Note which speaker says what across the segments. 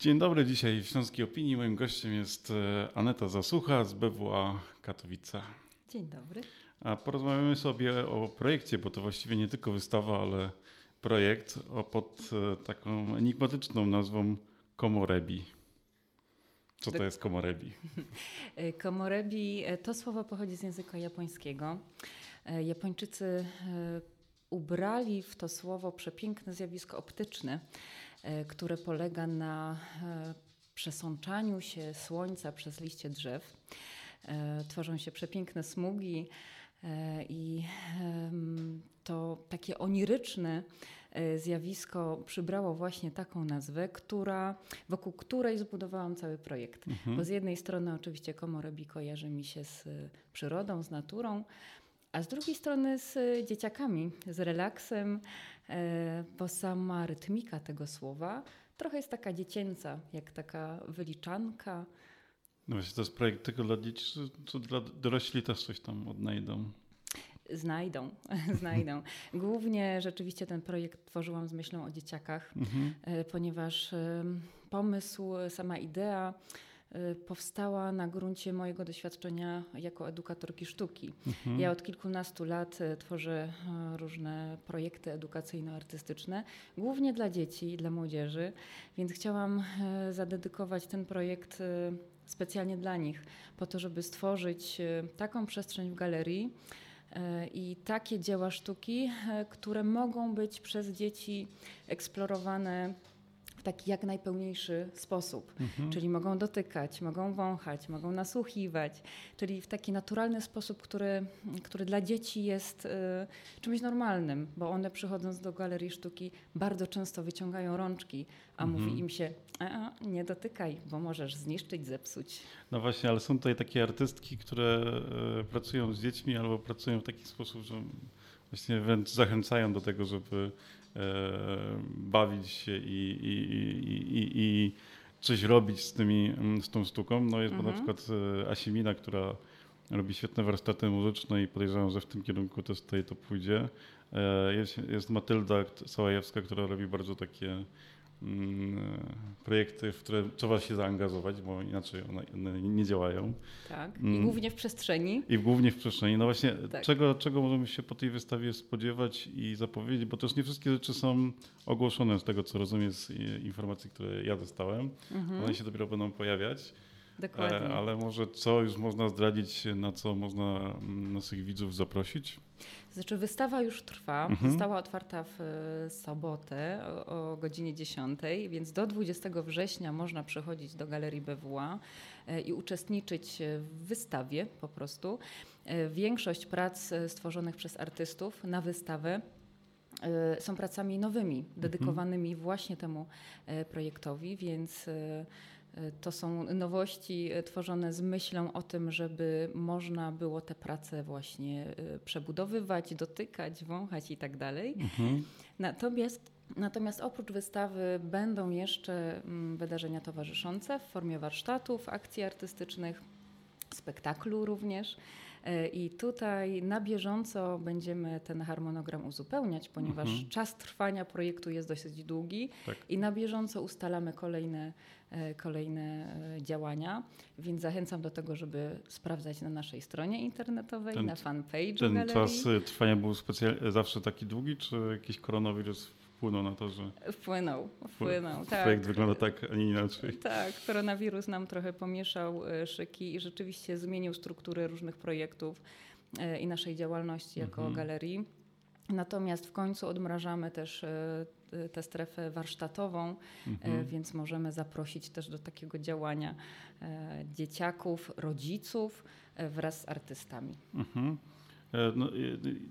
Speaker 1: Dzień dobry, dzisiaj w Śląskiej Opinii. Moim gościem jest e, Aneta Zasucha z BWA Katowice.
Speaker 2: Dzień dobry.
Speaker 1: A porozmawiamy sobie o projekcie, bo to właściwie nie tylko wystawa, ale projekt o pod e, taką enigmatyczną nazwą Komorebi. Co to jest Komorebi?
Speaker 2: Komorebi to słowo pochodzi z języka japońskiego. E, Japończycy ubrali w to słowo przepiękne zjawisko optyczne E, które polega na e, przesączaniu się słońca przez liście drzew. E, tworzą się przepiękne smugi i to takie oniryczne zjawisko przybrało właśnie taką nazwę, która, wokół której zbudowałam cały projekt. Mhm. Bo z jednej strony oczywiście Komorebi kojarzy mi się z przyrodą, z naturą, a z drugiej strony z dzieciakami, z relaksem, e, bo sama rytmika tego słowa trochę jest taka dziecięca, jak taka wyliczanka.
Speaker 1: No właśnie, to jest projekt tylko dla dzieci, czy dla dorośli też coś tam odnajdą?
Speaker 2: Znajdą, znajdą. Głównie rzeczywiście ten projekt tworzyłam z myślą o dzieciakach, mhm. E, ponieważ pomysł, sama idea powstała na gruncie mojego doświadczenia jako edukatorki sztuki. Mhm. Ja od kilkunastu lat y, tworzę y, różne projekty edukacyjno-artystyczne, głównie dla dzieci i dla młodzieży, więc chciałam zadedykować ten projekt specjalnie dla nich, po to, żeby stworzyć taką przestrzeń w galerii, i takie dzieła sztuki, które mogą być przez dzieci eksplorowane taki jak najpełniejszy sposób. Mhm. Czyli mogą dotykać, mogą wąchać, mogą nasłuchiwać, czyli w taki naturalny sposób, który, który dla dzieci jest y, czymś normalnym, bo one przychodząc do galerii sztuki bardzo często wyciągają rączki, a mhm. mówi im się, a, nie dotykaj, bo możesz zniszczyć, zepsuć.
Speaker 1: No właśnie, ale są tutaj takie artystki, które y, pracują z dziećmi albo pracują w taki sposób, że właśnie wręcz zachęcają do tego, żeby E, bawić się i, i, i, i, coś robić z, tymi, mm, z tą sztuką. No jest mhm. na przykład e, Asimina, która robi świetne warsztaty muzyczne i podejrzewam, że w tym kierunku też tutaj to pójdzie. E, jest, jest Matylda Sałajewska, która robi bardzo takie projekty, w które trzeba się zaangażować, bo inaczej one, nie działają.
Speaker 2: Tak, i mm. głównie w przestrzeni.
Speaker 1: I głównie w przestrzeni. No właśnie, tak. czego, czego możemy się po tej wystawie spodziewać i zapowiedzieć, bo też nie wszystkie rzeczy są ogłoszone z tego, co rozumiem z informacji, które ja dostałem. Mhm. One się dopiero będą pojawiać.
Speaker 2: Dokładnie. E,
Speaker 1: ale może co już można zdradzić, na co można mm, naszych widzów zaprosić?
Speaker 2: Znaczy wystawa już trwa, mhm. została otwarta w e, sobotę o, o, godzinie 10, więc do 20 września można przychodzić do Galerii BWA e, i uczestniczyć w wystawie po prostu. Większość prac stworzonych przez artystów na wystawę są pracami nowymi, mhm. dedykowanymi mhm. właśnie temu projektowi, więc to są nowości e, tworzone z myślą o tym, żeby można było te prace właśnie e, przebudowywać, dotykać, wąchać i tak dalej. Mhm. Natomiast, natomiast oprócz wystawy będą jeszcze mm, wydarzenia towarzyszące w formie warsztatów, akcji artystycznych, spektaklu również. E, I tutaj na bieżąco będziemy ten harmonogram uzupełniać, ponieważ mhm. czas trwania projektu jest dosyć długi tak. i na bieżąco ustalamy kolejne, e, kolejne e, działania, więc zachęcam do tego, żeby sprawdzać na naszej stronie internetowej, ten, na fanpage'u
Speaker 1: Ten galerii. czas trwania był zawsze taki długi, czy jakiś koronawirus wpłynął na to, że.
Speaker 2: Wpłynął, wpłynął. Tak.
Speaker 1: Projekt wygląda tak, a nie inaczej.
Speaker 2: Tak, koronawirus nam trochę pomieszał e, szyki i rzeczywiście zmienił strukturę różnych projektów e, i naszej działalności jako mhm. galerii. Natomiast w końcu odmrażamy też e, tę strefę warsztatową, mhm. więc możemy zaprosić też do takiego działania dzieciaków, rodziców wraz z artystami. Mhm.
Speaker 1: E, no,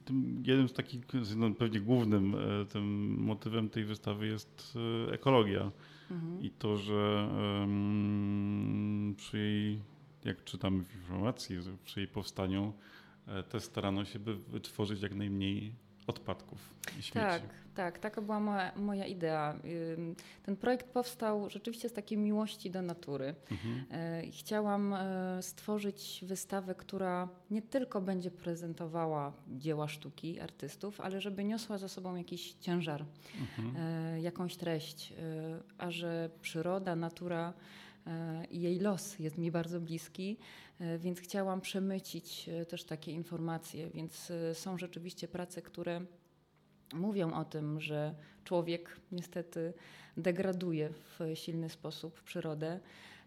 Speaker 1: tym jednym z takich, no, pewnie głównym e, tym motywem tej wystawy jest e, ekologia. Mhm. I to, że um, przy jej, jak czytamy w informacji, przy jej powstaniu też starano się, by wytworzyć jak najmniej odpadków i śmieci.
Speaker 2: Tak, tak, taka była moja, moja idea. Ten projekt powstał rzeczywiście z takiej miłości do natury.
Speaker 1: Mhm.
Speaker 2: E, Chciałam e, stworzyć wystawę, która nie tylko będzie prezentowała dzieła sztuki artystów, ale żeby niosła za sobą jakiś ciężar,
Speaker 1: Mhm.
Speaker 2: e, jakąś treść, a że przyroda, natura i jej los jest mi bardzo bliski, e, więc chciałam przemycić e, też takie informacje. Więc e, są rzeczywiście prace, które mówią o tym, że człowiek niestety degraduje w silny sposób przyrodę.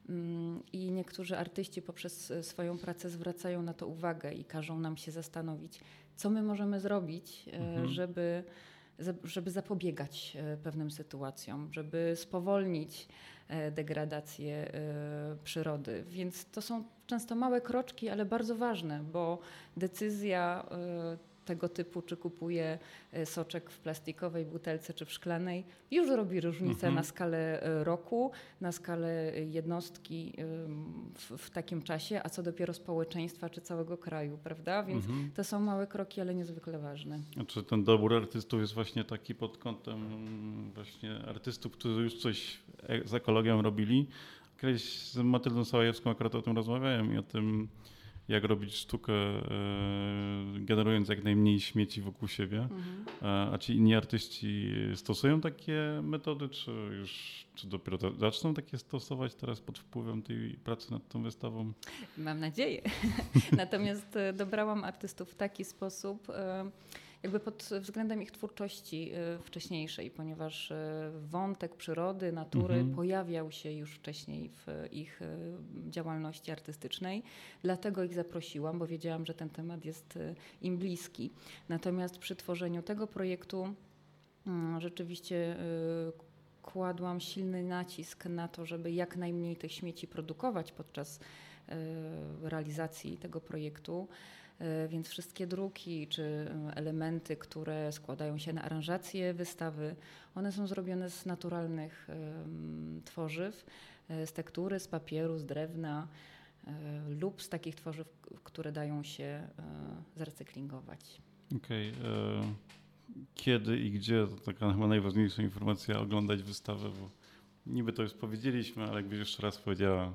Speaker 2: Mm, I niektórzy artyści poprzez e, swoją pracę zwracają na to uwagę i każą nam się zastanowić, co my możemy zrobić, e,
Speaker 1: Mhm.
Speaker 2: żeby, żeby zapobiegać e, pewnym sytuacjom, żeby spowolnić e, degradację e, przyrody. Więc to są często małe kroczki, ale bardzo ważne, bo decyzja tego typu, czy kupuję e, soczek w plastikowej butelce czy w szklanej, już robi różnicę
Speaker 1: Mhm.
Speaker 2: na skalę e, roku, na skalę e, jednostki w, w takim czasie, a co dopiero społeczeństwa czy całego kraju, prawda? Więc
Speaker 1: Mhm.
Speaker 2: to są małe kroki, ale niezwykle ważne.
Speaker 1: Znaczy ten dobór artystów jest właśnie taki pod kątem mm, właśnie artystów, którzy już coś z ekologią robili. Kiedyś z Matyldą Sałajewską akurat o tym rozmawiałem i o tym, jak robić sztukę, e, generując jak najmniej śmieci wokół siebie. A, a ci inni artyści stosują takie metody, czy już czy dopiero za- zaczną takie stosować teraz pod wpływem tej pracy nad tą wystawą?
Speaker 2: Mam nadzieję. Natomiast e, dobrałam artystów w taki sposób, e, jakby pod względem ich twórczości e, wcześniejszej, ponieważ e, wątek przyrody, natury
Speaker 1: Mhm.
Speaker 2: pojawiał się już wcześniej w ich e, działalności artystycznej. Dlatego ich zaprosiłam, bo wiedziałam, że ten temat jest im bliski. Natomiast przy tworzeniu tego projektu mm, rzeczywiście kładłam silny nacisk na to, żeby jak najmniej tych śmieci produkować podczas realizacji tego projektu. E, Więc wszystkie druki czy e, elementy, które składają się na aranżację wystawy, one są zrobione z naturalnych tworzyw, e, z tektury, z papieru, z drewna lub z takich tworzyw, które dają się zrecyklingować.
Speaker 1: Okej. e, Kiedy i gdzie, to taka chyba najważniejsza informacja, oglądać wystawę, bo niby to już powiedzieliśmy, ale jakbyś jeszcze raz powiedziała.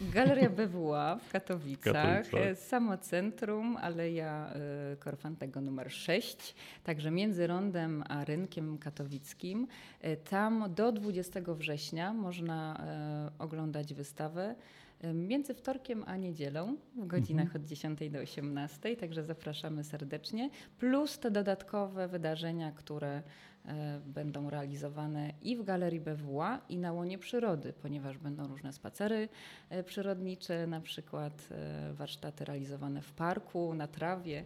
Speaker 2: Galeria BWA w Katowicach,
Speaker 1: Katowicach.
Speaker 2: e, samo centrum, Aleja e, Korfantego numer 6, także między Rondem a Rynkiem Katowickim. E, Tam do 20 września można oglądać wystawę między wtorkiem a niedzielą w godzinach
Speaker 1: Mhm.
Speaker 2: od 10 do 18, także zapraszamy serdecznie. Plus te dodatkowe wydarzenia, które e, będą realizowane i w Galerii BWA i na łonie przyrody, ponieważ będą różne spacery e, przyrodnicze, na przykład e, warsztaty realizowane w parku, na trawie.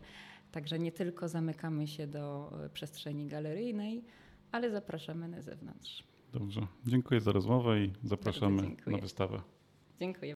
Speaker 2: Także nie tylko zamykamy się do przestrzeni galeryjnej, ale zapraszamy na zewnątrz.
Speaker 1: Dobrze. Dziękuję za rozmowę i zapraszamy na wystawę.
Speaker 2: Dziękuję.